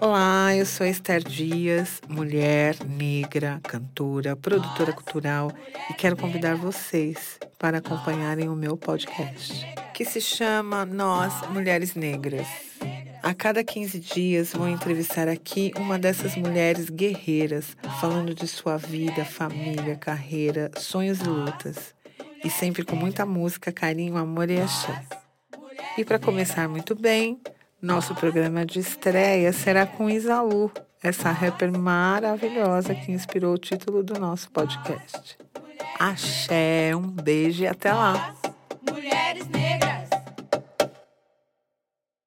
Olá, eu sou Esther Dias, mulher, negra, cantora, produtora cultural e quero convidar vocês para acompanharem o meu podcast, que se chama Nós Mulheres Negras. A cada 15 dias vou entrevistar aqui uma dessas mulheres guerreiras, falando de sua vida, família, carreira, sonhos e lutas. E sempre com muita música, carinho, amor e axé. E para começar muito bem, nosso programa de estreia será com Isalu, essa rapper maravilhosa que inspirou o título do nosso podcast. Axé, um beijo e até lá!